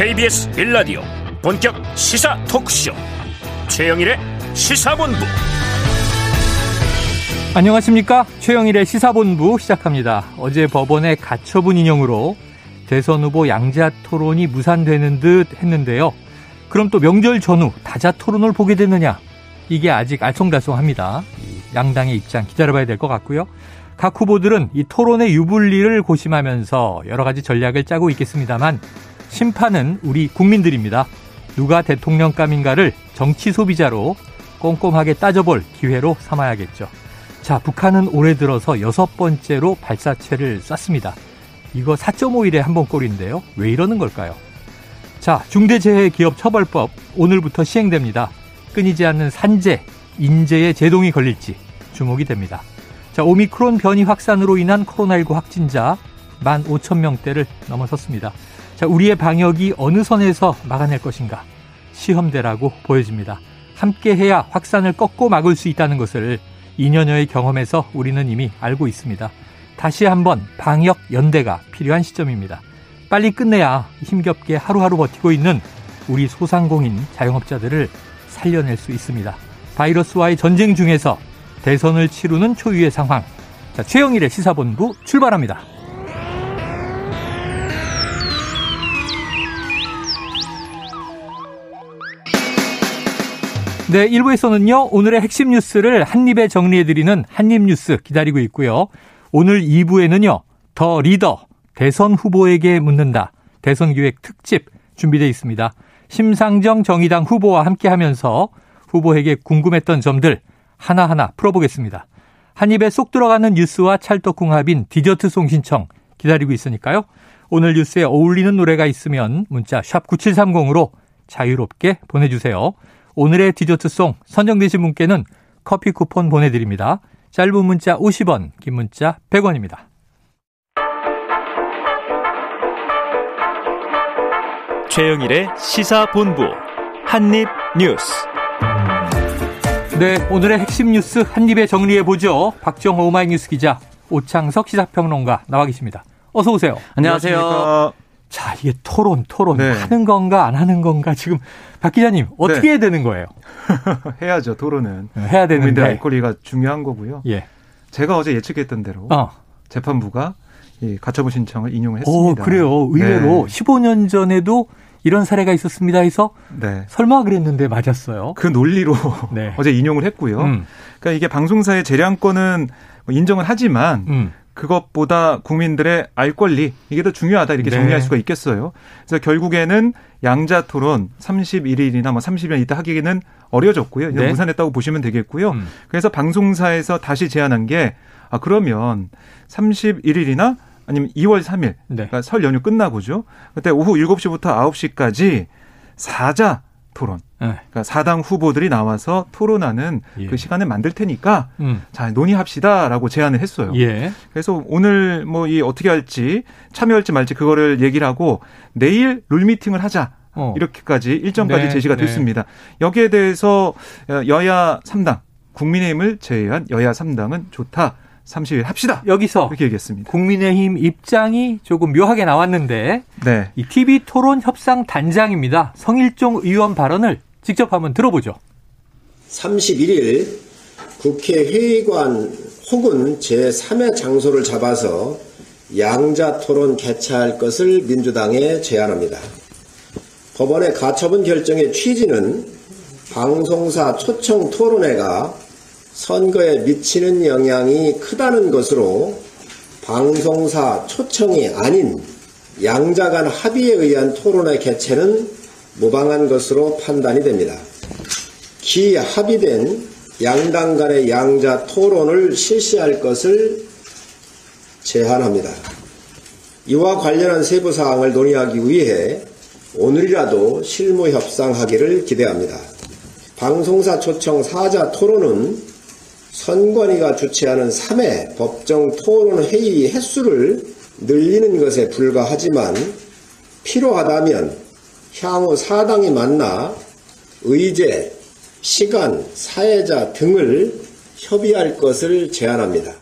KBS 빌라디오. 본격 시사 토크쇼. 최영일의 시사본부. 안녕하십니까? 최영일의 시사본부 시작합니다. 어제 법원의 가처분 인용으로 대선 후보 양자 토론이 무산되는 듯 했는데요. 그럼 또 명절 전후 다자 토론을 보게 되느냐? 이게 아직 알쏭달쏭합니다. 양당의 입장 기다려봐야 될 것 같고요. 각 후보들은 이 토론의 유불리를 고심하면서 여러 가지 전략을 짜고 있겠습니다만 심판은 우리 국민들입니다. 누가 대통령감인가를 정치 소비자로 꼼꼼하게 따져볼 기회로 삼아야겠죠. 자, 북한은 올해 들어서 여섯 번째로 발사체를 쐈습니다. 이거 4.5일에 한 번 꼴인데요. 왜 이러는 걸까요? 자, 중대재해기업처벌법 오늘부터 시행됩니다. 끊이지 않는 산재, 인재의 제동이 걸릴지 주목이 됩니다. 자, 오미크론 변이 확산으로 인한 코로나19 확진자 1만 5천 명대를 넘어섰습니다. 자, 우리의 방역이 어느 선에서 막아낼 것인가? 시험대라고 보여집니다. 함께 해야 확산을 꺾고 막을 수 있다는 것을 2년여의 경험에서 우리는 이미 알고 있습니다. 다시 한번 방역 연대가 필요한 시점입니다. 빨리 끝내야 힘겹게 하루하루 버티고 있는 우리 소상공인 자영업자들을 살려낼 수 있습니다. 바이러스와의 전쟁 중에서 대선을 치르는 초유의 상황. 자, 최영일의 시사본부 출발합니다. 네, 1부에서는요, 오늘의 핵심 뉴스를 한입에 정리해드리는 한입뉴스 기다리고 있고요. 오늘 2부에는요, 더 리더, 대선 후보에게 묻는다. 대선 기획 특집 준비되어 있습니다. 심상정 정의당 후보와 함께 하면서 후보에게 궁금했던 점들 하나하나 풀어보겠습니다. 한 입에 쏙 들어가는 뉴스와 찰떡궁합인 디저트송 신청 기다리고 있으니까요. 오늘 뉴스에 어울리는 노래가 있으면 문자 샵 9730으로 자유롭게 보내주세요. 오늘의 디저트송 선정되신 분께는 커피 쿠폰 보내드립니다. 짧은 문자 50원, 긴 문자 100원입니다. 최영일의 시사본부 한입뉴스 네, 오늘의 핵심 뉴스 한입에 정리해 보죠. 박정호 오마이뉴스 기자, 오창석 시사평론가 나와 계십니다. 어서 오세요. 안녕하세요. 자, 이게 토론, 토론 네. 하는 건가 안 하는 건가 지금 박 기자님 어떻게 네. 해야 되는 거예요? 해야죠, 토론은. 네, 해야 되는데. 국민들 알 권리가 중요한 거고요. 예. 제가 어제 예측했던 대로 어. 재판부가 이 가처분 신청을 인용을 했습니다. 오, 그래요. 의외로 네. 15년 전에도 이런 사례가 있었습니다 해서 네. 설마 그랬는데 맞았어요. 그 논리로 네. 어제 인용을 했고요. 음. 그러니까 이게 방송사의 재량권은 뭐 인정은 하지만 음. 그것보다 국민들의 알 권리 이게 더 중요하다 이렇게 네. 정리할 수가 있겠어요. 그래서 결국에는 양자 토론 31일이나 뭐 30일 이따 하기에는 어려졌고요. 네. 무산했다고 보시면 되겠고요. 음. 그래서 방송사에서 다시 제안한 게 아, 그러면 31일이나 아니면 2월 3일 네. 그러니까 설 연휴 끝나고죠. 그때 오후 7시부터 9시까지 사자 토론. 네. 그러니까 사당 후보들이 나와서 토론하는 예. 그 시간을 만들 테니까 음. 자 논의합시다라고 제안을 했어요. 예. 그래서 오늘 뭐 이 어떻게 할지 참여할지 말지 그거를 얘기를 하고 내일 룰 미팅을 하자. 어. 이렇게까지 일정까지 네. 제시가 네. 됐습니다. 여기에 대해서 여야 3당 국민의힘을 제외한 여야 3당은 좋다. 30일 합시다. 여기서 이렇게 얘기했습니다. 국민의힘 입장이 조금 묘하게 나왔는데 네. 이 TV 토론 협상 단장입니다. 성일종 의원 발언을 직접 한번 들어보죠. 31일 국회 회의관 혹은 제3의 장소를 잡아서 양자 토론 개최할 것을 민주당에 제안합니다. 법원의 가처분 결정의 취지는 방송사 초청 토론회가 선거에 미치는 영향이 크다는 것으로 방송사 초청이 아닌 양자 간 합의에 의한 토론의 개최는 무방한 것으로 판단이 됩니다. 기 합의된 양당 간의 양자 토론을 실시할 것을 제안합니다. 이와 관련한 세부 사항을 논의하기 위해 오늘이라도 실무 협상하기를 기대합니다. 방송사 초청 사자 토론은 선관위가 주최하는 3회 법정 토론 회의 횟수를 늘리는 것에 불과하지만 필요하다면 향후 사당이 만나 의제, 시간, 사회자 등을 협의할 것을 제안합니다.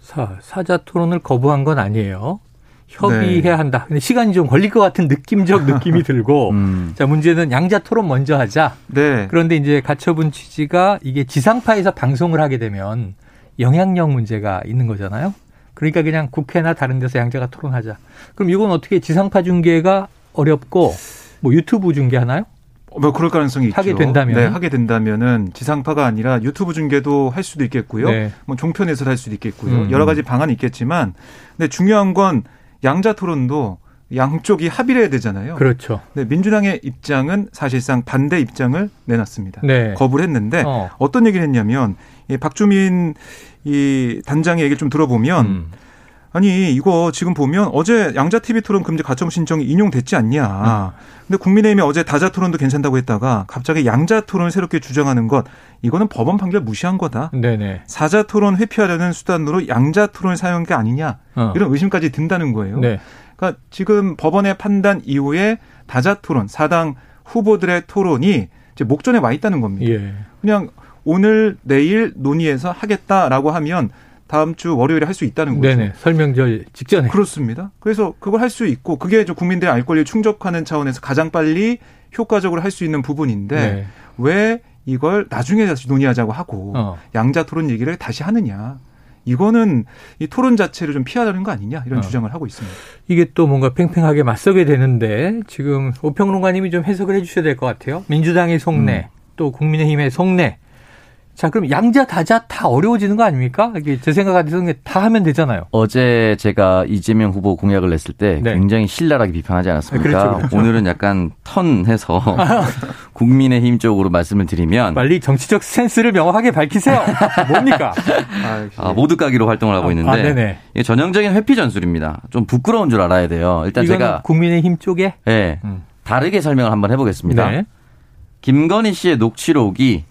사, 사자 토론을 거부한 건 아니에요. 협의해야 네. 한다. 근데 시간이 좀 걸릴 것 같은 느낌적 느낌이 들고 음. 자 문제는 양자 토론 먼저 하자. 네. 그런데 이제 가처분 취지가 이게 지상파에서 방송을 하게 되면 영향력 문제가 있는 거잖아요. 그러니까 그냥 국회나 다른 데서 양자가 토론하자. 그럼 이건 어떻게 지상파 중계가 어렵고 뭐 유튜브 중계하나요? 뭐 그럴 가능성이 하게 있죠. 된다면 네, 하게 된다면은 지상파가 아니라 유튜브 중계도 할 수도 있겠고요. 네. 뭐 종편에서 할 수도 있겠고요. 음. 여러 가지 방안이 있겠지만 근데 중요한 건 양자 토론도 양쪽이 합의를 해야 되잖아요. 그렇죠. 네, 민주당의 입장은 사실상 반대 입장을 내놨습니다. 네. 거부를 했는데 어. 떤 얘기를 했냐면 이 박주민 이 단장의 얘기를 좀 들어보면 음. 아니 이거 지금 보면 어제 양자 TV 토론 금지 가처분 신청이 인용됐지 않냐. 음. 근데 국민의힘이 어제 다자 토론도 괜찮다고 했다가 갑자기 양자 토론을 새롭게 주장하는 것 이거는 법원 판결 무시한 거다. 네네. 사자 토론 회피하려는 수단으로 양자 토론을 사용한 게 아니냐. 어. 이런 의심까지 든다는 거예요. 네. 그러니까 지금 법원의 판단 이후에 다자 토론 사당 후보들의 토론이 이제 목전에 와 있다는 겁니다. 예. 그냥 오늘 내일 논의해서 하겠다라고 하면 다음 주 월요일에 할 수 있다는 거죠. 네네. 설명절 직전에. 그렇습니다. 그래서 그걸 할 수 있고 그게 국민들의 알 권리를 충족하는 차원에서 가장 빨리 효과적으로 할 수 있는 부분인데 네. 왜 이걸 나중에 다시 논의하자고 하고 어. 양자 토론 얘기를 다시 하느냐. 이거는 이 토론 자체를 좀 피하려는 거 아니냐 이런 어. 주장을 하고 있습니다. 이게 또 뭔가 팽팽하게 맞서게 되는데 지금 오평론가님이 좀 해석을 해주셔야 될 것 같아요. 민주당의 속내 음. 또 국민의힘의 속내 자, 그럼 양자 다자 다 어려워지는 거 아닙니까? 이게 제 생각 같아서 다 하면 되잖아요. 어제 제가 이재명 후보 공약을 냈을 때 네. 굉장히 신랄하게 비판하지 않았습니까? 네, 그렇죠, 그렇죠. 오늘은 약간 턴해서 국민의힘 쪽으로 말씀을 드리면 빨리 정치적 센스를 명확하게 밝히세요. 뭡니까? 아, 모두 까기로 활동을 하고 아, 있는데 아, 전형적인 회피 전술입니다. 좀 부끄러운 줄 알아야 돼요. 일단 제가 국민의힘 쪽에 네, 음. 다르게 설명을 한번 해보겠습니다. 네. 김건희 씨의 녹취록이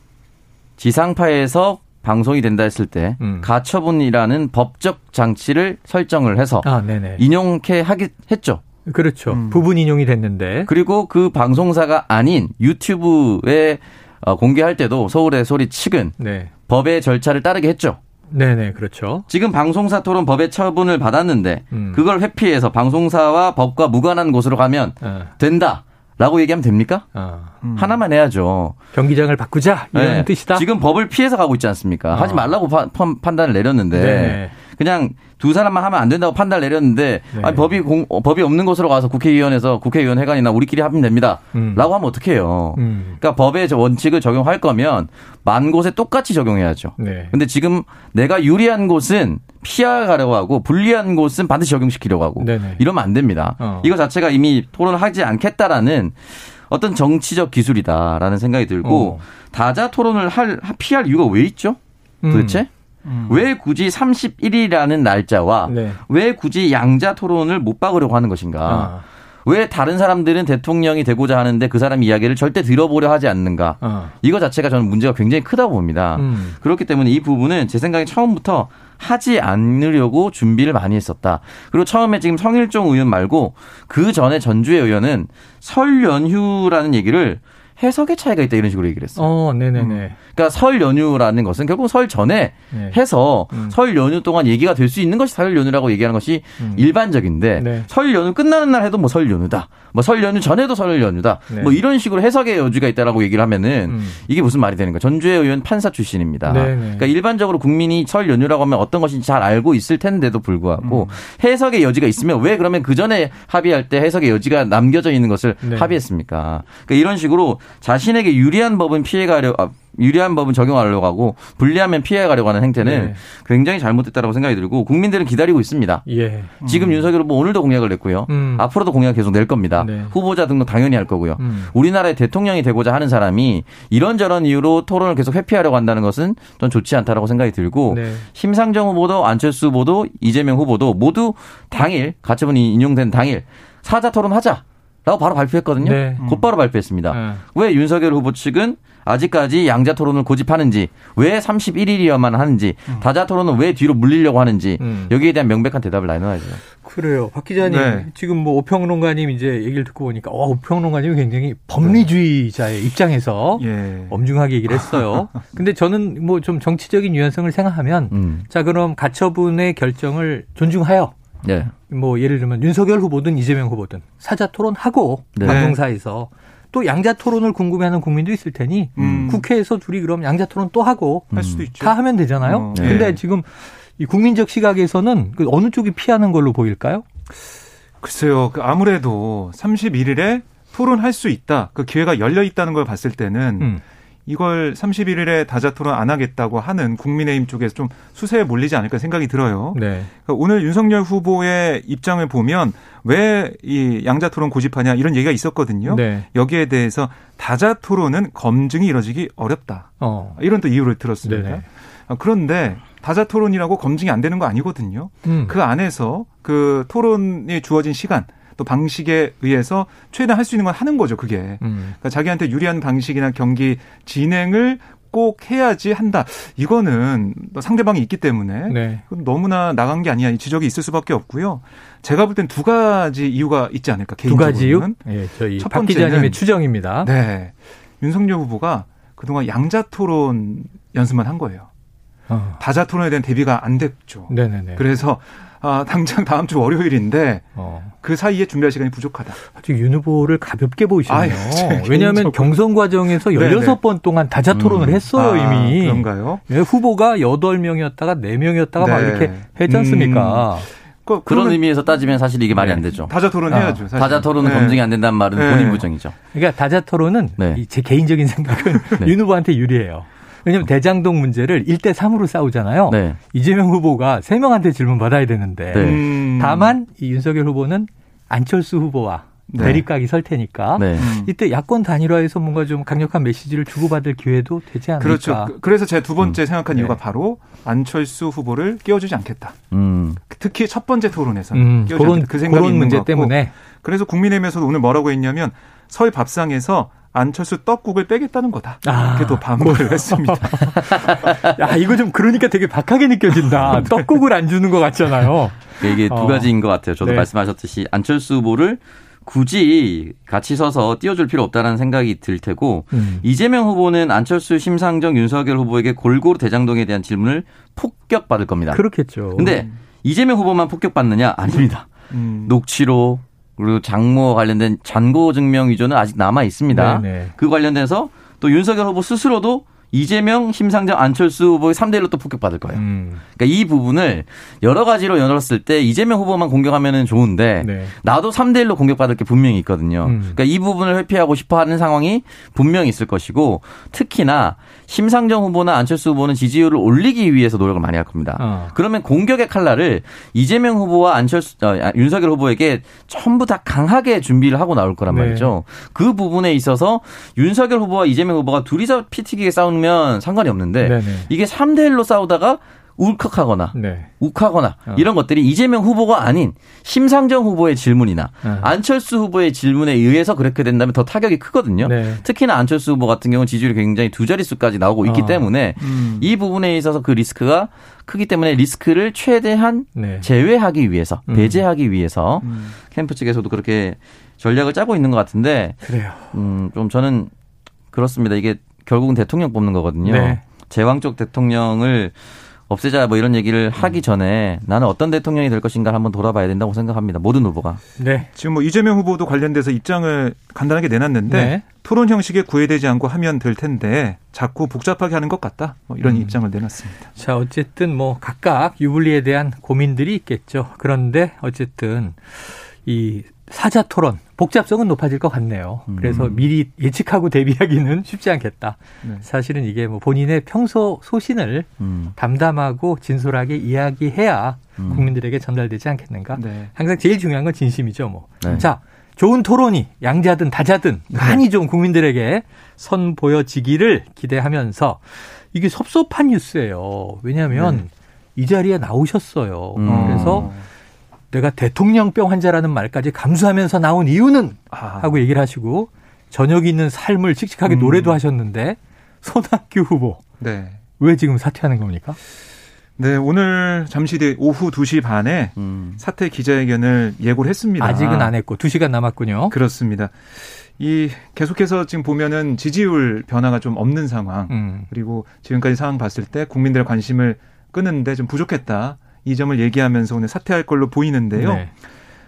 지상파에서 방송이 된다 했을 때 음. 가처분이라는 법적 장치를 설정을 해서 아, 인용케 하기 했죠. 그렇죠. 음. 부분 인용이 됐는데 그리고 그 방송사가 아닌 유튜브에 어, 공개할 때도 서울의 소리 측은 네. 법의 절차를 따르게 했죠. 네네, 그렇죠. 지금 방송사 토론 법의 처분을 받았는데 음. 그걸 회피해서 방송사와 법과 무관한 곳으로 가면 어. 된다. 라고 얘기하면 됩니까? 어. 음. 하나만 해야죠. 경기장을 바꾸자 이런 네. 뜻이다. 지금 법을 피해서 가고 있지 않습니까? 어. 하지 말라고 파, 판단을 내렸는데 네. 그냥 두 사람만 하면 안 된다고 판단을 내렸는데 네. 아니, 법이 공, 법이 없는 곳으로 가서 국회의원에서 국회의원 회관이나 우리끼리 합의면 됩니다. 음. 라고 하면 어떡해요. 음. 그러니까 법의 원칙을 적용할 거면 만 곳에 똑같이 적용해야죠. 네. 근데 지금 내가 유리한 곳은 피하가려고 하고 불리한 곳은 반드시 적용시키려고 하고 네네. 이러면 안 됩니다. 어. 이거 자체가 이미 토론을 하지 않겠다라는 어떤 정치적 기술이다라는 생각이 들고 어. 다자 토론을 할 피할 이유가 왜 있죠? 도대체? 음. 음. 왜 굳이 31일이라는 날짜와 네. 왜 굳이 양자 토론을 못 박으려고 하는 것인가? 아. 왜 다른 사람들은 대통령이 되고자 하는데 그 사람 이야기를 절대 들어보려 하지 않는가? 아. 이거 자체가 저는 문제가 굉장히 크다고 봅니다. 음. 그렇기 때문에 이 부분은 제 생각에 처음부터 하지 않으려고 준비를 많이 했었다. 그리고 처음에 지금 성일종 의원 말고 그 전에 전주의 의원은 설 연휴라는 얘기를 해석의 차이가 있다 이런 식으로 얘기를 했어요. 어, 네네네. 음. 그러니까 설 연휴라는 것은 결국 설 전에 네. 해서 음. 설 연휴 동안 얘기가 될 수 있는 것이 설 연휴라고 얘기하는 것이 음. 일반적인데 네. 설 연휴 끝나는 날 해도 뭐 설 연휴다. 뭐 설 연휴 전에도 설 연휴다. 네. 뭐 이런 식으로 해석의 여지가 있다라고 얘기를 하면은 음. 이게 무슨 말이 되는 거야. 전주의 의원 판사 출신입니다. 네네. 그러니까 일반적으로 국민이 설 연휴라고 하면 어떤 것인지 잘 알고 있을 텐데도 불구하고 음. 해석의 여지가 있으면 왜 그러면 그 전에 합의할 때 해석의 여지가 남겨져 있는 것을 네. 합의했습니까? 그러니까 이런 식으로 자신에게 유리한 법은 피해가려 아, 유리한 법은 적용하려고 하고 불리하면 피해가려고 하는 행태는 네. 굉장히 잘못됐다고 생각이 들고 국민들은 기다리고 있습니다. 예. 지금 음. 윤석열 후보 오늘도 공약을 냈고요. 음. 앞으로도 공약 계속 낼 겁니다. 네. 후보자 등록 당연히 할 거고요. 음. 우리나라의 대통령이 되고자 하는 사람이 이런저런 이유로 토론을 계속 회피하려고 한다는 것은 전 좋지 않다라고 생각이 들고 네. 심상정 후보도 안철수 후보도 이재명 후보도 모두 당일 가처분이 인용된 당일 사자 토론하자. 라고 바로 발표했거든요. 네. 곧바로 발표했습니다. 네. 왜 윤석열 후보 측은 아직까지 양자 토론을 고집하는지, 왜 31일이어만 하는지, 음. 다자 토론은 왜 뒤로 물리려고 하는지, 음. 여기에 대한 명백한 대답을 나눠야죠. 그래요. 박 기자님, 네. 지금 뭐 오평론가님 이제 얘기를 듣고 보니까, 와, 오평론가님이 굉장히 법리주의자의 입장에서 예. 엄중하게 얘기를 했어요. 근데 저는 뭐 좀 정치적인 유연성을 생각하면, 음. 자, 그럼 가처분의 결정을 존중하여, 네. 뭐 예를 들면 윤석열 후보든 이재명 후보든 사자 토론하고 네. 방송사에서 또 양자 토론을 궁금해하는 국민도 있을 테니 음. 국회에서 둘이 그럼 양자 토론 또 하고 할 수도 있죠. 다 하면 되잖아요. 어. 네. 근데 지금 이 국민적 시각에서는 그 어느 쪽이 피하는 걸로 보일까요? 글쎄요. 그 아무래도 31일에 토론할 수 있다. 그 기회가 열려 있다는 걸 봤을 때는 음. 이걸 31일에 다자 토론 안 하겠다고 하는 국민의힘 쪽에서 좀 수세에 몰리지 않을까 생각이 들어요. 네. 그러니까 오늘 윤석열 후보의 입장을 보면 왜 이 양자 토론 고집하냐 이런 얘기가 있었거든요. 네. 여기에 대해서 다자 토론은 검증이 이루어지기 어렵다. 어. 이런 또 이유를 들었습니다. 네 그런데 다자 토론이라고 검증이 안 되는 거 아니거든요. 음. 그 안에서 그 토론이 주어진 시간 또 방식에 의해서 최대한 할 수 있는 건 하는 거죠, 그게. 음. 그러니까 자기한테 유리한 방식이나 경기 진행을 꼭 해야지 한다. 이거는 상대방이 있기 때문에 네. 너무나 나간 게 아니야. 이 지적이 있을 수밖에 없고요. 제가 볼 땐 두 가지 이유가 있지 않을까 개인적으로는. 두 가지 이유? 네, 저희 첫박 기자님의 추정입니다. 네. 윤석열 후보가 그동안 양자 토론 연습만 한 거예요. 어. 다자 토론에 대한 대비가 안 됐죠. 네네네. 그래서 아, 당장 다음 주 월요일인데 어. 그 사이에 준비할 시간이 부족하다. 아주 윤 후보를 가볍게 보이시네요. 아, 왜냐하면 경선 과정에서 16번 동안 다자 토론을 음. 했어요, 아, 이미. 그런가요? 네, 후보가 8명이었다가 4명이었다가 네. 막 이렇게 했지 않습니까? 음. 그, 그런 의미에서 따지면 사실 이게 말이 안 되죠. 다자 토론 해야죠. 아, 다자 토론은 네. 검증이 안 된다는 말은 네. 본인 부정이죠. 그러니까 다자 토론은 네. 제 개인적인 생각은 네. 윤 후보한테 유리해요. 왜냐하면 대장동 문제를 1대 3으로 싸우잖아요. 네. 이재명 후보가 3명한테 질문 받아야 되는데 네. 음. 다만 이 윤석열 후보는 안철수 후보와 네. 대립각이 설 테니까 네. 음. 이때 야권 단일화에서 뭔가 좀 강력한 메시지를 주고받을 기회도 되지 않을까. 그렇죠. 그, 그래서 제가 두 번째 음. 생각한 이유가 네. 바로 안철수 후보를 끼워주지 않겠다. 음. 특히 첫 번째 토론에서 음. 끼워주지 그런, 그 생각이 있는 문제 때문에. 그래서 국민의힘에서도 오늘 뭐라고 했냐면 서울 밥상에서 안철수 떡국을 빼겠다는 거다. 아, 이렇게 또 반발을 뭐. 했습니다. 야, 이거 좀 그러니까 되게 박하게 느껴진다. 네. 떡국을 안 주는 것 같잖아요. 이게 두 어. 가지인 것 같아요. 저도 네. 말씀하셨듯이 안철수 후보를 굳이 같이 서서 띄워줄 필요 없다는 생각이 들 테고 음. 이재명 후보는 안철수, 심상정, 윤석열 후보에게 골고루 대장동에 대한 질문을 폭격받을 겁니다. 그렇겠죠. 근데 이재명 후보만 폭격받느냐? 아닙니다. 음. 녹취록, 그리고 장모 관련된 잔고 증명 위조는 아직 남아 있습니다. 네네. 그 관련돼서 또 윤석열 후보 스스로도 이재명, 심상정, 안철수 후보의 3대 1로 또 폭격받을 거예요. 음. 그러니까 이 부분을 여러 가지로 열었을 때 이재명 후보만 공격하면 좋은데 네. 나도 3대 1로 공격받을 게 분명히 있거든요. 음. 그러니까 이 부분을 회피하고 싶어 하는 상황이 분명히 있을 것이고 특히나 심상정 후보나 안철수 후보는 지지율을 올리기 위해서 노력을 많이 할 겁니다. 어. 그러면 공격의 칼날을 이재명 후보와 안철수 어, 아, 윤석열 후보에게 전부 다 강하게 준비를 하고 나올 거란 네. 말이죠. 그 부분에 있어서 윤석열 후보와 이재명 후보가 둘이서 피 튀기게 싸우면 상관이 없는데 네네. 이게 3대 1로 싸우다가 울컥하거나 네. 욱하거나 어. 이런 것들이 이재명 후보가 아닌 심상정 후보의 질문이나 어. 안철수 후보의 질문에 의해서 그렇게 된다면 더 타격이 크거든요. 네. 특히나 안철수 후보 같은 경우는 지지율이 굉장히 두 자릿수까지 나오고 있기 어. 때문에 음. 이 부분에 있어서 그 리스크가 크기 때문에 리스크를 최대한 네. 제외하기 위해서 음. 배제하기 위해서 음. 캠프 측에서도 그렇게 전략을 짜고 있는 것 같은데 그래요. 음, 좀 저는 그렇습니다. 이게 결국은 대통령 뽑는 거거든요. 네. 제왕적 대통령을 없애자 뭐 이런 얘기를 하기 음. 전에 나는 어떤 대통령이 될 것인가 한번 돌아봐야 된다고 생각합니다. 모든 후보가. 네. 지금 뭐 이재명 후보도 관련돼서 입장을 간단하게 내놨는데 네. 토론 형식에 구애되지 않고 하면 될 텐데 자꾸 복잡하게 하는 것 같다. 뭐 이런 음. 입장을 내놨습니다. 자, 어쨌든 뭐 각각 유불리에 대한 고민들이 있겠죠. 그런데 어쨌든 이 사자 토론 복잡성은 높아질 것 같네요. 그래서 음. 미리 예측하고 대비하기는 쉽지 않겠다. 네. 사실은 이게 뭐 본인의 평소 소신을 음. 담담하고 진솔하게 이야기해야 음. 국민들에게 전달되지 않겠는가. 네. 항상 제일 중요한 건 진심이죠. 뭐. 네. 자, 좋은 토론이 양자든 다자든 네. 많이 좀 국민들에게 선보여지기를 기대하면서 이게 섭섭한 뉴스예요. 왜냐하면 네. 이 자리에 나오셨어요. 음. 그래서 내가 대통령병 환자라는 말까지 감수하면서 나온 이유는 아. 하고 얘기를 하시고 저녁 있는 삶을 씩씩하게 음. 노래도 하셨는데 손학규 후보 네. 왜 지금 사퇴하는 겁니까? 네, 오늘 잠시 뒤 오후 2시 반에 음. 사퇴 기자회견을 예고를 했습니다. 아직은 안 했고 2시간 남았군요. 그렇습니다. 이 계속해서 지금 보면은 지지율 변화가 좀 없는 상황 음. 그리고 지금까지 상황 봤을 때 국민들의 관심을 끄는데 좀 부족했다 이 점을 얘기하면서 오늘 사퇴할 걸로 보이는데요. 네.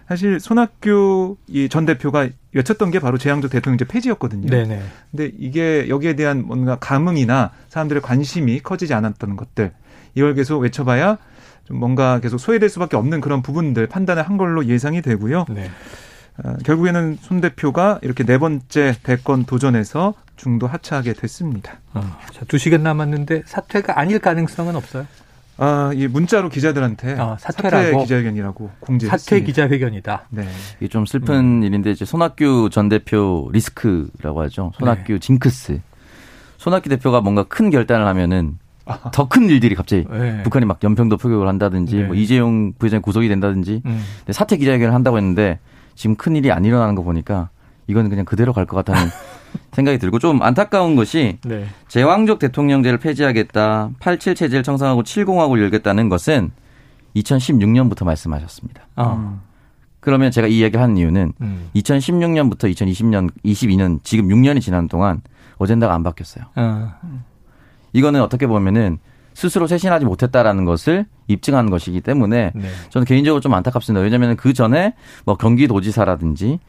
사실 손학규 이전 대표가 외쳤던 게 바로 재앙적 대통령제 폐지였거든요. 네네. 근데 이게 여기에 대한 뭔가 감흥이나 사람들의 관심이 커지지 않았던 것들 이걸 계속 외쳐봐야 좀 뭔가 계속 소외될 수밖에 없는 그런 부분들 판단을 한 걸로 예상이 되고요. 네. 어, 결국에는 손 대표가 이렇게 네 번째 대권 도전에서 중도 하차하게 됐습니다. 어, 자, 두 시간 남았는데 사퇴가 아닐 가능성은 없어요? 아, 이 문자로 기자들한테 어, 사퇴라고 사퇴 기자회견이라고 공지했습니다. 사퇴 기자회견이다. 네. 이게 좀 슬픈 음. 일인데 이제 손학규 전 대표 리스크라고 하죠. 손학규 네. 징크스. 손학규 대표가 뭔가 큰 결단을 하면은 더큰 일들이 갑자기 네. 북한이 막 연평도 표격을 한다든지 네. 뭐 이재용 부회장이 구속이 된다든지 음. 사퇴 기자회견을 한다고 했는데 지금 큰 일이 안 일어나는 거 보니까 이건 그냥 그대로 갈 것 같다는 생각이 들고 좀 안타까운 것이 네. 제왕적 대통령제를 폐지하겠다, 87 체제를 청산하고 70하고 열겠다는 것은 2016년부터 말씀하셨습니다. 어. 그러면 제가 이 이야기를 하는 이유는 음. 2016년부터 2020년, 22년 지금 6년이 지난 동안 어젠다가 안 바뀌었어요. 어. 이거는 어떻게 보면은 스스로 쇄신하지 못했다라는 것을 입증하는 것이기 때문에 네. 저는 개인적으로 좀 안타깝습니다. 왜냐하면 그 전에 뭐 경기도지사라든지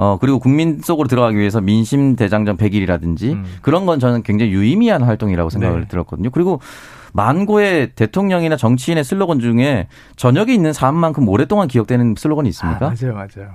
어, 그리고 국민 속으로 들어가기 위해서 민심 대장정 100일이라든지 음. 그런 건 저는 굉장히 유의미한 활동이라고 생각을 네. 들었거든요. 그리고 만고의 대통령이나 정치인의 슬로건 중에 저녁에 있는 삶만큼 오랫동안 기억되는 슬로건이 있습니까? 아, 맞아요, 맞아요.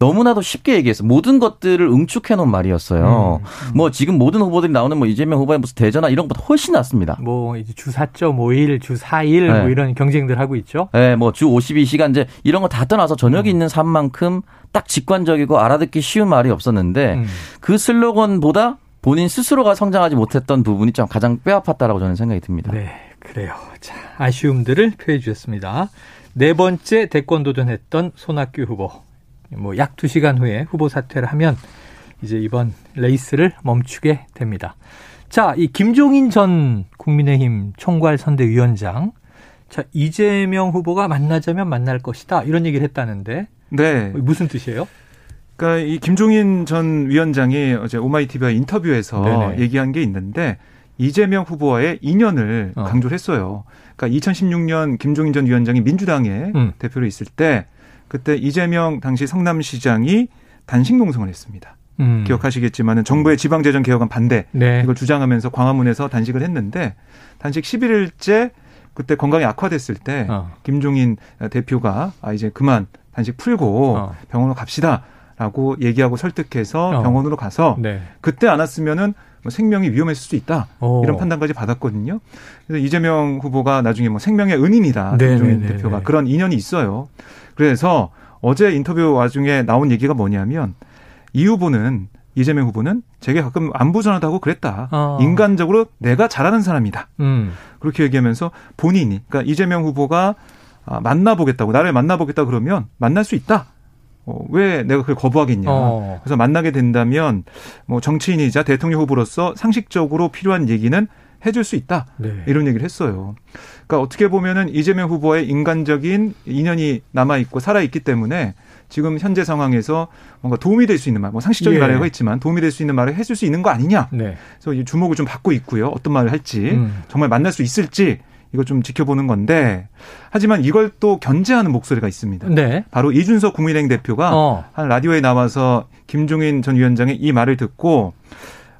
너무나도 쉽게 얘기해서 모든 것들을 응축해 놓은 말이었어요. 음, 음. 뭐 지금 모든 후보들이 나오는 뭐 이재명 후보의 무슨 대전화 이런 것보다 훨씬 낫습니다. 뭐 이제 주 4.5일, 주 4일 뭐 네. 뭐 이런 경쟁들 하고 있죠. 네, 뭐 주 52시간제 이런 거 다 떠나서 저녁에 음. 있는 삶만큼 딱 직관적이고 알아듣기 쉬운 말이 없었는데 음. 그 슬로건보다 본인 스스로가 성장하지 못했던 부분이 좀 가장 뼈아팠다라고 저는 생각이 듭니다. 네, 그래요. 자, 아쉬움들을 표해 주셨습니다. 네 번째 대권 도전했던 손학규 후보. 뭐약 2시간 후에 후보 사퇴를 하면 이제 이번 레이스를 멈추게 됩니다. 자, 이 김종인 전 국민의힘 총괄 선대위원장. 자, 이재명 후보가 만나자면 만날 것이다. 이런 얘기를 했다는데. 네. 무슨 뜻이에요? 그러니까 이 김종인 전 위원장이 어제 오마이티비와 인터뷰에서 네네. 얘기한 게 있는데 이재명 후보와의 인연을 어. 강조를 했어요. 그러니까 2016년 김종인 전 위원장이 민주당의 음. 대표로 있을 때 그때 이재명 당시 성남시장이 단식 농성을 했습니다. 음. 기억하시겠지만은 정부의 지방 재정 개혁안 반대 네. 이걸 주장하면서 광화문에서 단식을 했는데 단식 11일째 그때 건강이 악화됐을 때 어. 김종인 대표가 아 이제 그만 단식 풀고 어. 병원으로 갑시다 라고 얘기하고 설득해서 어. 병원으로 가서 네. 그때 안 왔으면은 뭐 생명이 위험했을 수 있다 오. 이런 판단까지 받았거든요. 그래서 이재명 후보가 나중에 뭐 생명의 은인이다 네, 김종인 네, 네 대표가 네. 그런 인연이 있어요. 그래서 어제 인터뷰 와중에 나온 얘기가 뭐냐면 이 후보는 이재명 후보는 제게 가끔 안부 전화도 고 그랬다. 어. 인간적으로 내가 잘하는 사람이다. 음. 그렇게 얘기하면서 본인이 그러니까 이재명 후보가 아, 만나보겠다고 나를 만나보겠다 그러면 만날 수 있다. 어, 왜 내가 그걸 거부하겠냐. 어. 그래서 만나게 된다면 뭐 정치인이자 대통령 후보로서 상식적으로 필요한 얘기는 해줄 수 있다. 네. 이런 얘기를 했어요. 그러니까 어떻게 보면은 이재명 후보의 인간적인 인연이 남아 있고 살아 있기 때문에 지금 현재 상황에서 뭔가 도움이 될 수 있는 말, 뭐 상식적인 예. 말이라고 했지만 도움이 될 수 있는 말을 해줄 수 있는 거 아니냐. 네. 그래서 주목을 좀 받고 있고요. 어떤 말을 할지 음. 정말 만날 수 있을지 이거 좀 지켜보는 건데 하지만 이걸 또 견제하는 목소리가 있습니다. 네. 바로 이준석 국민의힘 대표가 어. 한 라디오에 나와서 김종인 전 위원장의 이 말을 듣고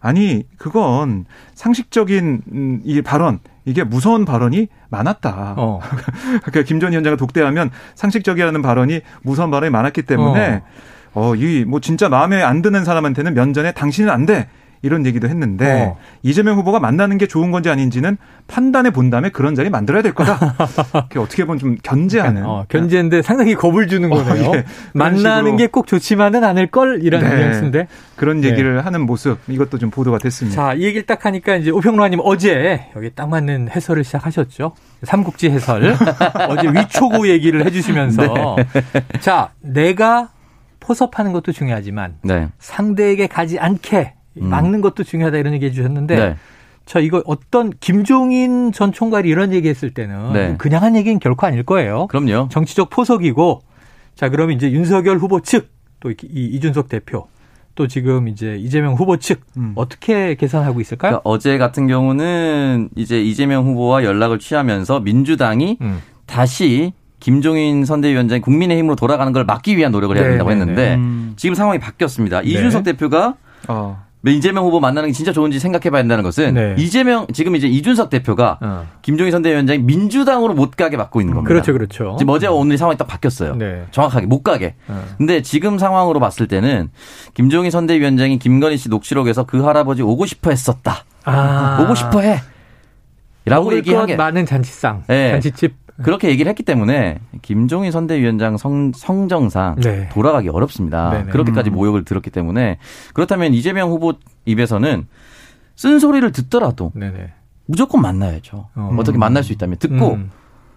아니 그건 상식적인 음, 이 발언 이게 무서운 발언이 많았다. 어. 그러니까 김전 위원장을 독대하면 상식적이라는 발언이 무서운 발언이 많았기 때문에 어, 어 이 뭐 진짜 마음에 안 드는 사람한테는 면전에 당신은 안 돼. 이런 얘기도 했는데 어. 이재명 후보가 만나는 게 좋은 건지 아닌지는 판단해 본 다음에 그런 자리 만들어야 될 거다. 어떻게 보면 좀 견제하는. 어, 견제인데 상당히 겁을 주는 어, 거네요. 어, 예. 만나는 게 꼭 좋지만은 않을 걸 이런 네. 뉘앙스인데 그런 네. 얘기를 네. 하는 모습 이것도 좀 보도가 됐습니다. 자, 이 얘기를 딱 하니까 이제 오평로아님 어제 여기 딱 맞는 해설을 시작하셨죠. 삼국지 해설 어제 위초구 얘기를 해주시면서 네. 자 내가 포섭하는 것도 중요하지만 네. 상대에게 가지 않게 음. 막는 것도 중요하다 이런 얘기 해 주셨는데 네. 저 이거 어떤 김종인 전 총괄이 이런 얘기했을 때는 네. 그냥 한 얘기는 결코 아닐 거예요. 그럼요. 정치적 포석이고 자 그러면 이제 윤석열 후보 측 또 이준석 대표 또 지금 이제 이재명 후보 측 음. 어떻게 계산하고 있을까요? 그러니까 어제 같은 경우는 이제 이재명 후보와 연락을 취하면서 민주당이 음. 다시 김종인 선대위원장이 국민의힘으로 돌아가는 걸 막기 위한 노력을 해야 네, 된다고 네, 했는데 음. 지금 상황이 바뀌었습니다. 네. 이준석 대표가 어. 이재명 후보 만나는 게 진짜 좋은지 생각해봐야 된다는 것은 네. 이재명 지금 이제 이준석 대표가 어. 김종인 선대위원장이 민주당으로 못 가게 막고 있는 겁니다. 그렇죠, 그렇죠. 지금 어제 오늘 상황이 딱 바뀌었어요. 네. 정확하게 못 가게. 어. 근데 지금 상황으로 봤을 때는 김종인 선대위원장이 김건희 씨 녹취록에서 그 할아버지 오고 싶어 했었다. 아. 오고 싶어 해. 라고 얘기하게 많은 잔치상, 네. 잔치집 그렇게 얘기를 했기 때문에 김종인 선대위원장 성, 성정상 네. 돌아가기 어렵습니다. 네네. 그렇게까지 음. 모욕을 들었기 때문에 그렇다면 이재명 후보 입에서는 쓴소리를 듣더라도 네네. 무조건 만나야죠. 어. 떻게 만날 수 있다면 듣고 음.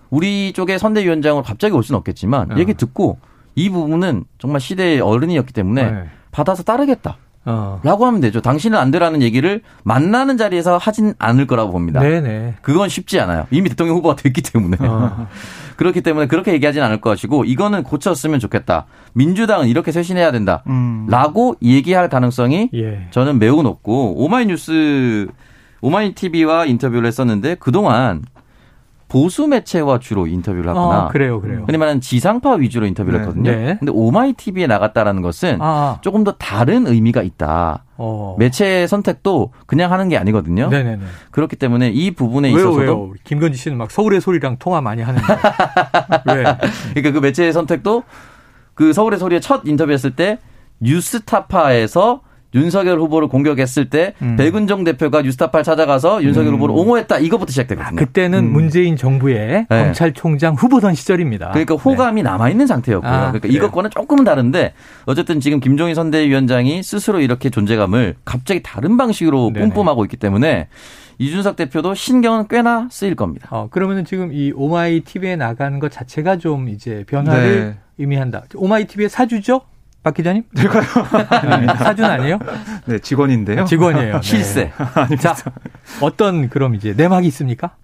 우리 쪽에 선대위원장으로 갑자기 올 수는 없겠지만 어. 얘기 듣고 이 부분은 정말 시대의 어른이었기 때문에 네. 받아서 따르겠다. 어. 라고 하면 되죠. 당신은 안 되라는 얘기를 만나는 자리에서 하진 않을 거라고 봅니다. 네네. 그건 쉽지 않아요. 이미 대통령 후보가 됐기 때문에. 어. 그렇기 때문에 그렇게 얘기하진 않을 것이고 이거는 고쳤으면 좋겠다. 민주당은 이렇게 쇄신해야 된다. 음. 라고 얘기할 가능성이 예. 저는 매우 높고 오마이뉴스 오마이TV와 인터뷰를 했었는데 그동안 보수 매체와 주로 인터뷰를 하거나 아, 그래요, 그래요. 흔히 말하는 지상파 위주로 인터뷰를 네. 했거든요. 네. 근데 오마이 TV에 나갔다라는 것은 아. 조금 더 다른 의미가 있다. 어. 매체 선택도 그냥 하는 게 아니거든요. 네네네. 그렇기 때문에 이 부분에 왜요, 있어서도 왜요? 김건희 씨는 막 서울의 소리랑 통화 많이 하는데 왜? 그러니까 그 매체 선택도 그 서울의 소리의 첫 인터뷰했을 때 뉴스타파에서 윤석열 후보를 공격했을 때 음. 백은종 대표가 뉴스타파를 찾아가서 윤석열 음. 후보를 옹호했다 이것부터 시작됐거든요. 아, 그때는 음. 문재인 정부의 네. 검찰총장 후보던 시절입니다. 그러니까 호감이 네. 남아 있는 상태였고요. 아, 그러니까 그래요. 이것과는 조금은 다른데 어쨌든 지금 김종인 선대위원장이 스스로 이렇게 존재감을 갑자기 다른 방식으로 네네. 뿜뿜하고 있기 때문에 이준석 대표도 신경은 꽤나 쓰일 겁니다. 어, 그러면은 지금 이 오마이 TV에 나가는 것 자체가 좀 이제 변화를 네. 의미한다. 오마이 TV의 사주죠? 박 기자님? 제가요? 네, 사준 아니에요? 네, 직원인데요. 직원이에요. 네. 실세. 자, 어떤 그럼 이제 내막이 있습니까?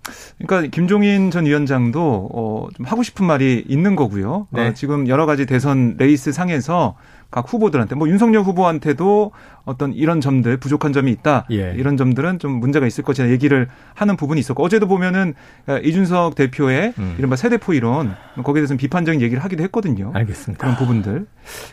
그러니까 김종인 전 위원장도 어, 좀 하고 싶은 말이 있는 거고요. 네. 어, 지금 여러 가지 대선 레이스 상에서 각 후보들한테 뭐 윤석열 후보한테도 어떤 이런 점들 부족한 점이 있다. 예. 이런 점들은 좀 문제가 있을 것이다 얘기를 하는 부분이 있었고 어제도 보면은 이준석 대표의 음. 이른바 세대포 이론 거기에 대해서는 비판적인 얘기를 하기도 했거든요. 알겠습니다. 그런 부분들.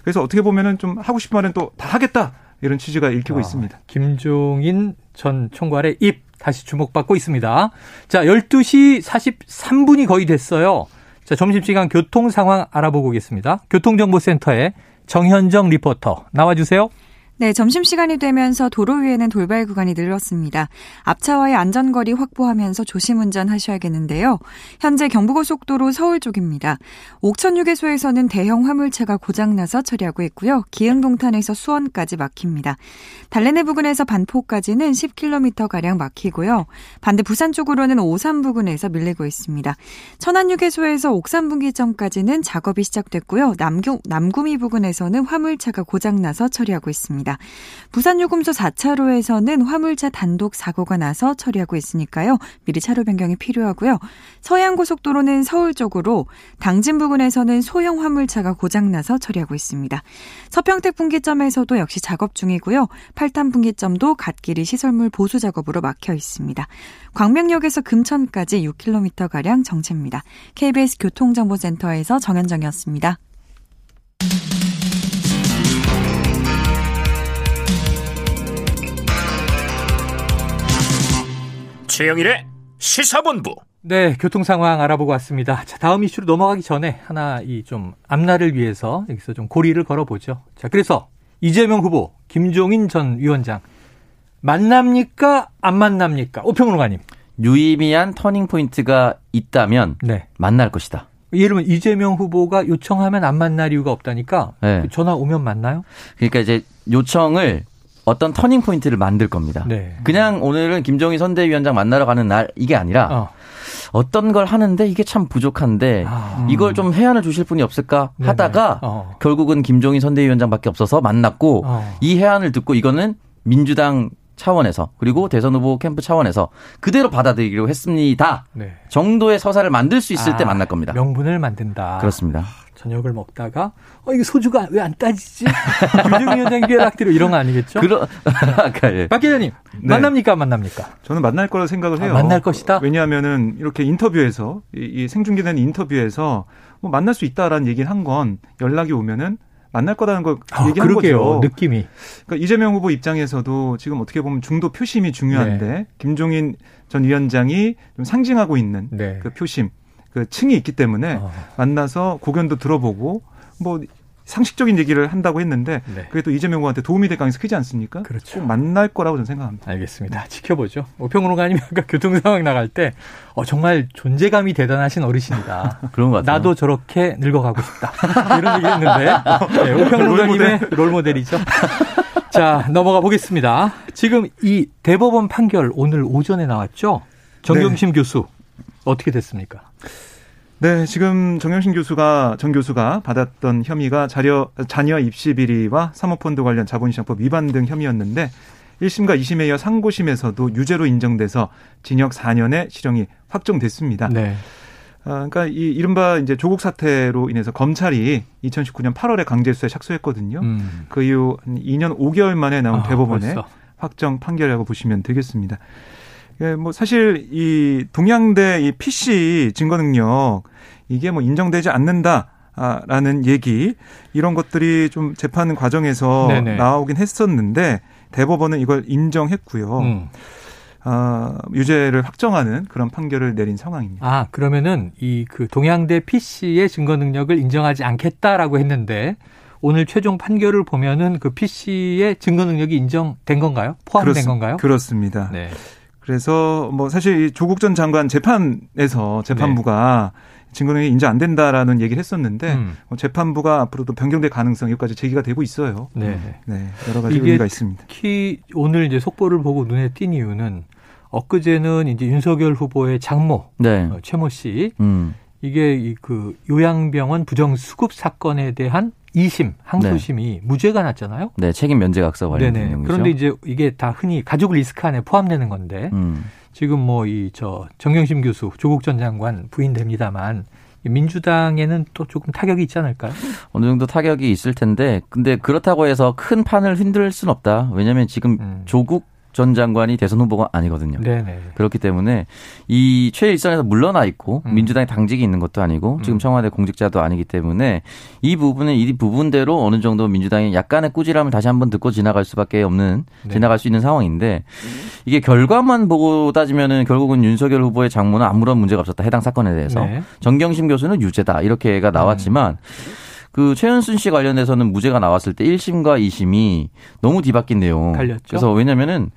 그래서 어떻게 보면은 좀 하고 싶은 말은 또 다 하겠다. 이런 취지가 읽히고 아, 있습니다. 김종인 전 총괄의 입 다시 주목받고 있습니다. 자, 12시 43분이 거의 됐어요. 자, 점심시간 교통 상황 알아보고 오겠습니다. 교통정보센터에 정현정 리포터 나와주세요. 네, 점심시간이 되면서 도로 위에는 돌발 구간이 늘었습니다. 앞차와의 안전거리 확보하면서 조심 운전 하셔야겠는데요. 현재 경부고속도로 서울 쪽입니다. 옥천 휴게소에서는 대형 화물차가 고장나서 처리하고 있고요. 기흥동탄에서 수원까지 막힙니다. 달래내 부근에서 반포까지는 10km가량 막히고요. 반대 부산 쪽으로는 오산 부근에서 밀리고 있습니다. 천안 휴게소에서 옥산 분기점까지는 작업이 시작됐고요. 남구, 남구미 부근에서는 화물차가 고장나서 처리하고 있습니다. 있습니다. 부산 요금소 4차로에서는 화물차 단독 사고가 나서 처리하고 있으니까요. 미리 차로 변경이 필요하고요. 서해안고속도로는 서울 쪽으로 당진 부근에서는 소형 화물차가 고장나서 처리하고 있습니다. 서평택 분기점에서도 역시 작업 중이고요. 팔탄 분기점도 갓길이 시설물 보수 작업으로 막혀 있습니다. 광명역에서 금천까지 6km가량 정체입니다. KBS 교통정보센터에서 정현정이었습니다. 최영일의 시사본부. 네, 교통 상황 알아보고 왔습니다. 자, 다음 이슈로 넘어가기 전에 하나 이 좀 앞날을 위해서 여기서 좀 고리를 걸어보죠. 자, 그래서 이재명 후보, 김종인 전 위원장 만납니까? 안 만납니까? 오평론가님. 유의미한 터닝 포인트가 있다면 네. 만날 것이다. 예를 들면 이재명 후보가 요청하면 안 만날 이유가 없다니까 네. 전화 오면 만나요? 그러니까 이제 요청을 어떤 터닝 포인트를 만들 겁니다. 네. 그냥 오늘은 김정희 선대위원장 만나러 가는 날 이게 아니라 어. 어떤 걸 하는데 이게 참 부족한데 아, 이걸 좀 해안을 주실 분이 없을까 하다가 어. 결국은 김종인 선대위원장밖에 없어서 만났고 어. 이 해안을 듣고 이거는 민주당 차원에서 그리고 대선 후보 캠프 차원에서 그대로 받아들이기로 했습니다. 네. 정도의 서사를 만들 수 있을 아, 때 만날 겁니다. 명분을 만든다. 그렇습니다. 저녁을 먹다가 어 이게 소주가 왜 안 따지지? 김정인 위원장 궤락대로 이런 거 아니겠죠? 그러 예. 박 기자님 네. 만납니까 만납니까? 저는 만날 거라 생각을 해요. 아, 만날 것이다. 왜냐하면은 이렇게 인터뷰에서 이, 이 생중계된 인터뷰에서 뭐 만날 수 있다라는 얘기를 한 건 연락이 오면은 만날 거라는 걸 아, 얘기한 그러게요. 거죠. 느낌이. 그러니까 이재명 후보 입장에서도 지금 어떻게 보면 중도 표심이 중요한데 네. 김종인 전 위원장이 좀 상징하고 있는 네. 그 표심, 그 층이 있기 때문에 어. 만나서 고견도 들어보고 뭐 상식적인 얘기를 한다고 했는데 네. 그게 또 이재명 후보한테 도움이 될 가능성이 크지 않습니까? 그렇죠. 꼭 만날 거라고 저는 생각합니다. 알겠습니다. 지켜보죠. 오평론가님이 아까 교통 상황 나갈 때 어, 정말 존재감이 대단하신 어르신이다. 그런 것 같아요. 나도 저렇게 늙어가고 싶다. 이런 얘기 했는데 네, 오평론가님의 롤모델 이죠. 자 넘어가 보겠습니다. 지금 이 대법원 판결 오늘 오전에 나왔죠. 정경심 네. 교수 어떻게 됐습니까? 네, 지금 정영신 교수가 정 교수가 받았던 혐의가 자녀 자녀 입시 비리와 사모펀드 관련 자본시장법 위반 등 혐의였는데 1심과 2심에 이어 상고심에서도 유죄로 인정돼서 징역 4년의 실형이 확정됐습니다. 네. 아, 그러니까 이 이른바 이제 조국 사태로 인해서 검찰이 2019년 8월에 강제 수사에 착수했거든요. 음. 그 이후 한 2년 5개월 만에 나온 아, 대법원의 벌써. 확정 판결이라고 보시면 되겠습니다. 예, 뭐 사실 이 동양대 이 PC 증거 능력 이게 뭐 인정되지 않는다. 라는 얘기 이런 것들이 좀 재판 과정에서 네네. 나오긴 했었는데 대법원은 이걸 인정했고요. 음. 어, 유죄를 확정하는 그런 판결을 내린 상황입니다. 아 그러면은 이 그 동양대 PC의 증거 능력을 인정하지 않겠다라고 했는데 오늘 최종 판결을 보면은 그 PC의 증거 능력이 인정된 건가요? 포함된 그렇, 건가요? 그렇습니다. 네. 그래서 뭐 사실 조국 전 장관 재판에서 재판부가 네. 증거능력이 인정 안 된다라는 얘기를 했었는데 음. 뭐 재판부가 앞으로도 변경될 가능성 여기까지 제기가 되고 있어요. 네, 네 여러 가지 의미가 있습니다. 특히 오늘 이제 속보를 보고 눈에 띈 이유는 엊그제는 이제 윤석열 후보의 장모 네. 어, 최모 씨 음. 이게 그 요양병원 부정 수급 사건에 대한 2심 항소심이 네. 무죄가 났잖아요. 네, 책임 면제각서 관련된 내용이죠. 그런데 이제 이게 다 흔히 가족 리스크 안에 포함되는 건데 음. 지금 뭐 이 저 정경심 교수 조국 전 장관 부인됩니다만 민주당에는 또 조금 타격이 있지 않을까요? 어느 정도 타격이 있을 텐데 근데 그렇다고 해서 큰 판을 흔들 수는 없다. 왜냐하면 지금 음. 조국 전 장관이 대선 후보가 아니거든요. 네네. 그렇기 때문에 이 최일선에서 물러나 있고 음. 민주당의 당직이 있는 것도 아니고 지금 음. 청와대 공직자도 아니기 때문에 이 부분은 이 부분대로 어느 정도 민주당이 약간의 꾸지람을 다시 한번 듣고 지나갈 수밖에 없는 네. 지나갈 수 있는 상황인데 이게 결과만 보고 따지면은 결국은 윤석열 후보의 장모는 아무런 문제가 없었다 해당 사건에 대해서 네. 정경심 교수는 유죄다 이렇게가 나왔지만 음. 그 최은순 씨 관련해서는 무죄가 나왔을 때 1심과 2심이 너무 뒤바뀐 내용. 갈렸죠. 그래서 왜냐면은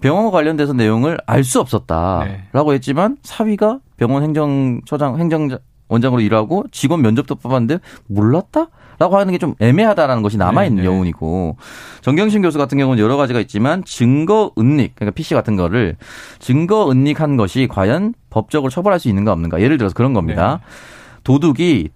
병원과 관련돼서 내용을 알 수 없었다라고 네. 했지만 사위가 병원 행정처장 행정 원장으로 일하고 직원 면접도 뽑았는데 몰랐다? 라고 하는 게 좀 애매하다라는 것이 남아있는 네네. 네. 여운이고 정경심 교수 같은 경우는 여러 가지가 있지만 증거 은닉 그러니까 PC 같은 거를 증거 은닉한 것이 과연 법적으로 처벌할 수 있는가 없는가 예를 들어서 그런 겁니다. 네. 도둑이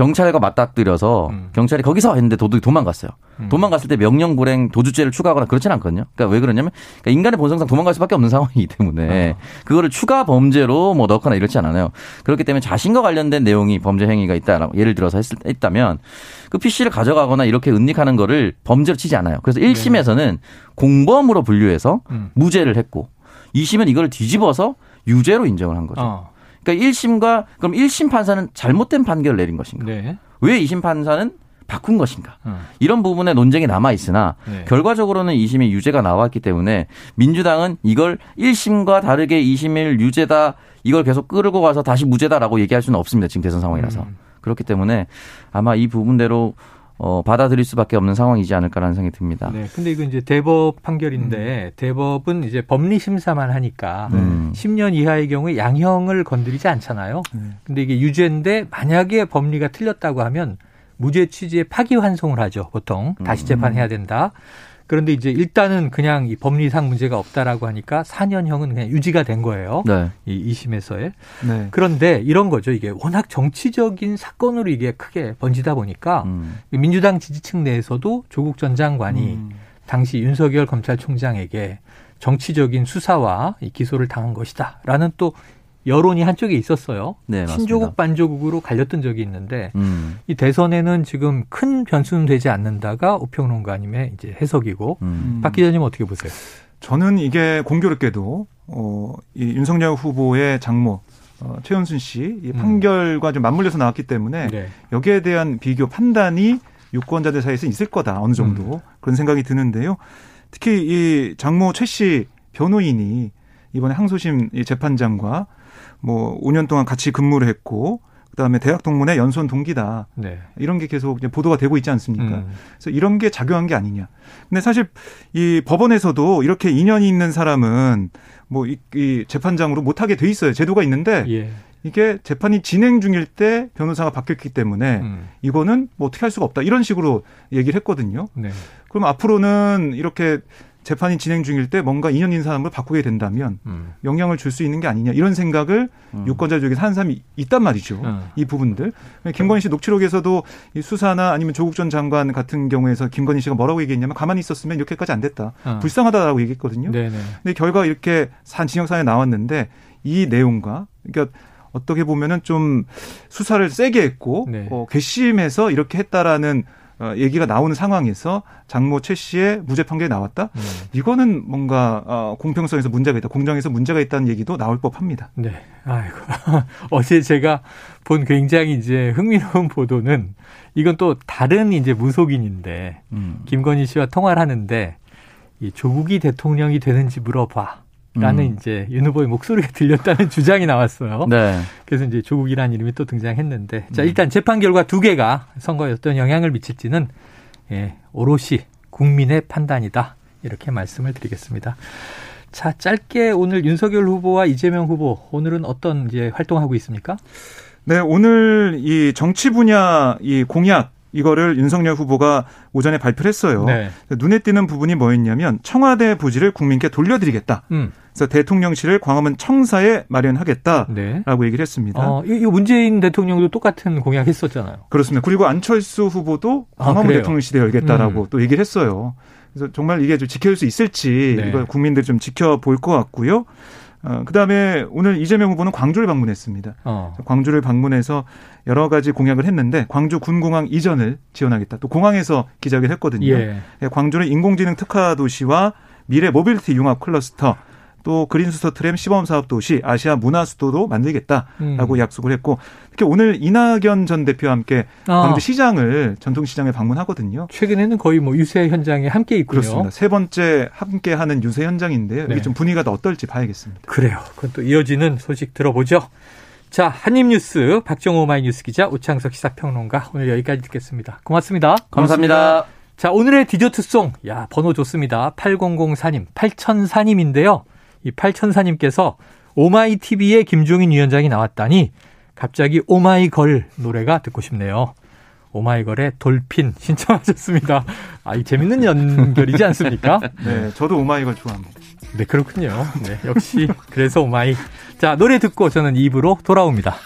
경찰과 맞닥뜨려서 음. 경찰이 거기서 했는데 도둑이 도망갔어요. 음. 도망갔을 때 명령 불행 도주죄를 추가하거나 그렇지는 않거든요. 그러니까 왜 그러냐면 그러니까 인간의 본성상 도망갈 수밖에 없는 상황이기 때문에 어. 그거를 추가 범죄로 뭐 넣거나 이렇지 않아요. 그렇기 때문에 자신과 관련된 내용이 범죄 행위가 있다라고 예를 들어서 했을 있다면 그 PC를 가져가거나 이렇게 은닉하는 거를 범죄로 치지 않아요. 그래서 1심에서는 네. 공범으로 분류해서 음. 무죄를 했고 2심은 이걸 뒤집어서 유죄로 인정을 한 거죠. 어. 그러니까 1심과 그럼 1심 판사는 잘못된 판결을 내린 것인가? 네. 왜 2심 판사는 바꾼 것인가? 음. 이런 부분에 논쟁이 남아 있으나 네. 결과적으로는 2심이 유죄가 나왔기 때문에 민주당은 이걸 1심과 다르게 2심을 유죄다 이걸 계속 끌고 가서 다시 무죄다라고 얘기할 수는 없습니다. 지금 대선 상황이라서. 음. 그렇기 때문에 아마 이 부분대로 어, 받아들일 수밖에 없는 상황이지 않을까라는 생각이 듭니다. 네. 근데 이건 이제 대법 판결인데 음. 대법은 이제 법리 심사만 하니까 음. 10년 이하의 경우에 양형을 건드리지 않잖아요. 음. 근데 이게 유죄인데 만약에 법리가 틀렸다고 하면 무죄 취지의 파기환송을 하죠. 보통 다시 음. 재판해야 된다. 그런데 이제 일단은 그냥 이 법리상 문제가 없다라고 하니까 4년형은 그냥 유지가 된 거예요. 네. 이 2심에서의. 네. 그런데 이런 거죠. 이게 워낙 정치적인 사건으로 이게 크게 번지다 보니까 음. 민주당 지지층 내에서도 조국 전 장관이 음. 당시 윤석열 검찰총장에게 정치적인 수사와 기소를 당한 것이다라는 또 여론이 한쪽에 있었어요. 네, 친조국 반조국으로 갈렸던 적이 있는데 음. 이 대선에는 지금 큰 변수는 되지 않는다가 우평론가님의 이제 해석이고 음. 박 기자님 어떻게 보세요? 저는 이게 공교롭게도 어, 이 윤석열 후보의 장모 어, 최현순 씨이 음. 판결과 좀 맞물려서 나왔기 때문에 네. 여기에 대한 비교 판단이 유권자들 사이에서 있을 거다 어느 정도 음. 그런 생각이 드는데요. 특히 이 장모 최 씨 변호인이 이번에 항소심 재판장과 뭐 5년 동안 같이 근무를 했고 그다음에 대학 동문회 연수원 동기다. 네. 이런 게 계속 보도가 되고 있지 않습니까? 음. 그래서 이런 게 작용한 게 아니냐. 근데 사실 이 법원에서도 이렇게 인연이 있는 사람은 뭐이 이 재판장으로 못 하게 돼 있어요. 제도가 있는데 예. 이게 재판이 진행 중일 때 변호사가 바뀌었기 때문에 음. 이거는 뭐 어떻게 할 수가 없다. 이런 식으로 얘기를 했거든요. 네. 그럼 앞으로는 이렇게 재판이 진행 중일 때 뭔가 인연 있는 사람을 바꾸게 된다면 음. 영향을 줄 수 있는 게 아니냐 이런 생각을 음. 유권자 쪽에서 하는 사람이 있단 말이죠. 음. 이 부분들. 김건희 씨 녹취록에서도 이 수사나 아니면 조국 전 장관 같은 경우에서 김건희 씨가 뭐라고 얘기했냐면 가만히 있었으면 이렇게까지 안 됐다. 어. 불쌍하다라고 얘기했거든요. 네네. 근데 결과 이렇게 산 진영사에 나왔는데 이 내용과 그러니까 어떻게 보면은 좀 수사를 세게 했고 네. 어, 괘씸해서 이렇게 했다라는 어, 얘기가 나오는 상황에서 장모 최 씨의 무죄 판결이 나왔다. 음. 이거는 뭔가 어, 공평성에서 문제가 있다, 공정에서 문제가 있다는 얘기도 나올 법합니다. 네, 아이고 어제 제가 본 굉장히 이제 흥미로운 보도는 이건 또 다른 이제 무속인인데 음. 김건희 씨와 통화를 하는데 이 조국이 대통령이 되는지 물어봐. 라는 음. 이제 윤 후보의 목소리가 들렸다는 주장이 나왔어요. 네. 그래서 이제 조국이라는 이름이 또 등장했는데 자 음. 일단 재판 결과 두 개가 선거에 어떤 영향을 미칠지는 예, 오롯이 국민의 판단이다 이렇게 말씀을 드리겠습니다. 자 짧게 오늘 윤석열 후보와 이재명 후보 오늘은 어떤 이제 활동하고 있습니까? 네 오늘 이 정치 분야 이 공약 이거를 윤석열 후보가 오전에 발표를 했어요. 네. 눈에 띄는 부분이 뭐였냐면 청와대 부지를 국민께 돌려드리겠다. 음. 그래서 대통령실을 광화문 청사에 마련하겠다라고 네. 얘기를 했습니다. 어, 이 문재인 대통령도 똑같은 공약했었잖아요. 그렇습니다. 그리고 안철수 후보도 아, 광화문 아, 대통령실에 열겠다라고 음. 또 얘기를 했어요. 그래서 정말 이게 좀 지켜질 수 있을지 네. 이걸 국민들 좀 지켜볼 것 같고요. 어, 그 다음에 오늘 이재명 후보는 광주를 방문했습니다. 어. 광주를 방문해서 여러 가지 공약을 했는데 광주 군공항 이전을 지원하겠다. 또 공항에서 기자회견 했거든요. 예. 예. 광주는 인공지능 특화 도시와 미래 모빌리티 융합 클러스터 또 그린수소 트램 시범 사업 도시 아시아 문화 수도도 만들겠다라고 음. 약속을 했고 특히 오늘 이낙연 전 대표와 함께 아. 광주 시장을 전통 시장에 방문하거든요. 최근에는 거의 뭐 유세 현장에 함께 있고요. 그렇습니다. 세 번째 함께 하는 유세 현장인데 네. 이게 좀 분위기가 더 어떨지 봐야겠습니다. 그래요. 그건 또 이어지는 소식 들어보죠. 자, 한입뉴스 박정호 오마이뉴스 기자 오창석 시사평론가 오늘 여기까지 듣겠습니다. 고맙습니다. 감사합니다. 고맙습니다. 자, 오늘의 디저트송. 야, 번호 좋습니다. 8004님, 8004님인데요. 이 8004님께서 오마이 TV에 김종인 위원장이 나왔다니 갑자기 오마이걸 노래가 듣고 싶네요. 오마이걸의 돌핀 신청하셨습니다. 아, 이 재밌는 연결이지 않습니까? 네, 저도 오마이걸 좋아합니다. 네, 그렇군요. 네, 역시 그래서 오마이. 자, 노래 듣고 저는 입으로 돌아옵니다.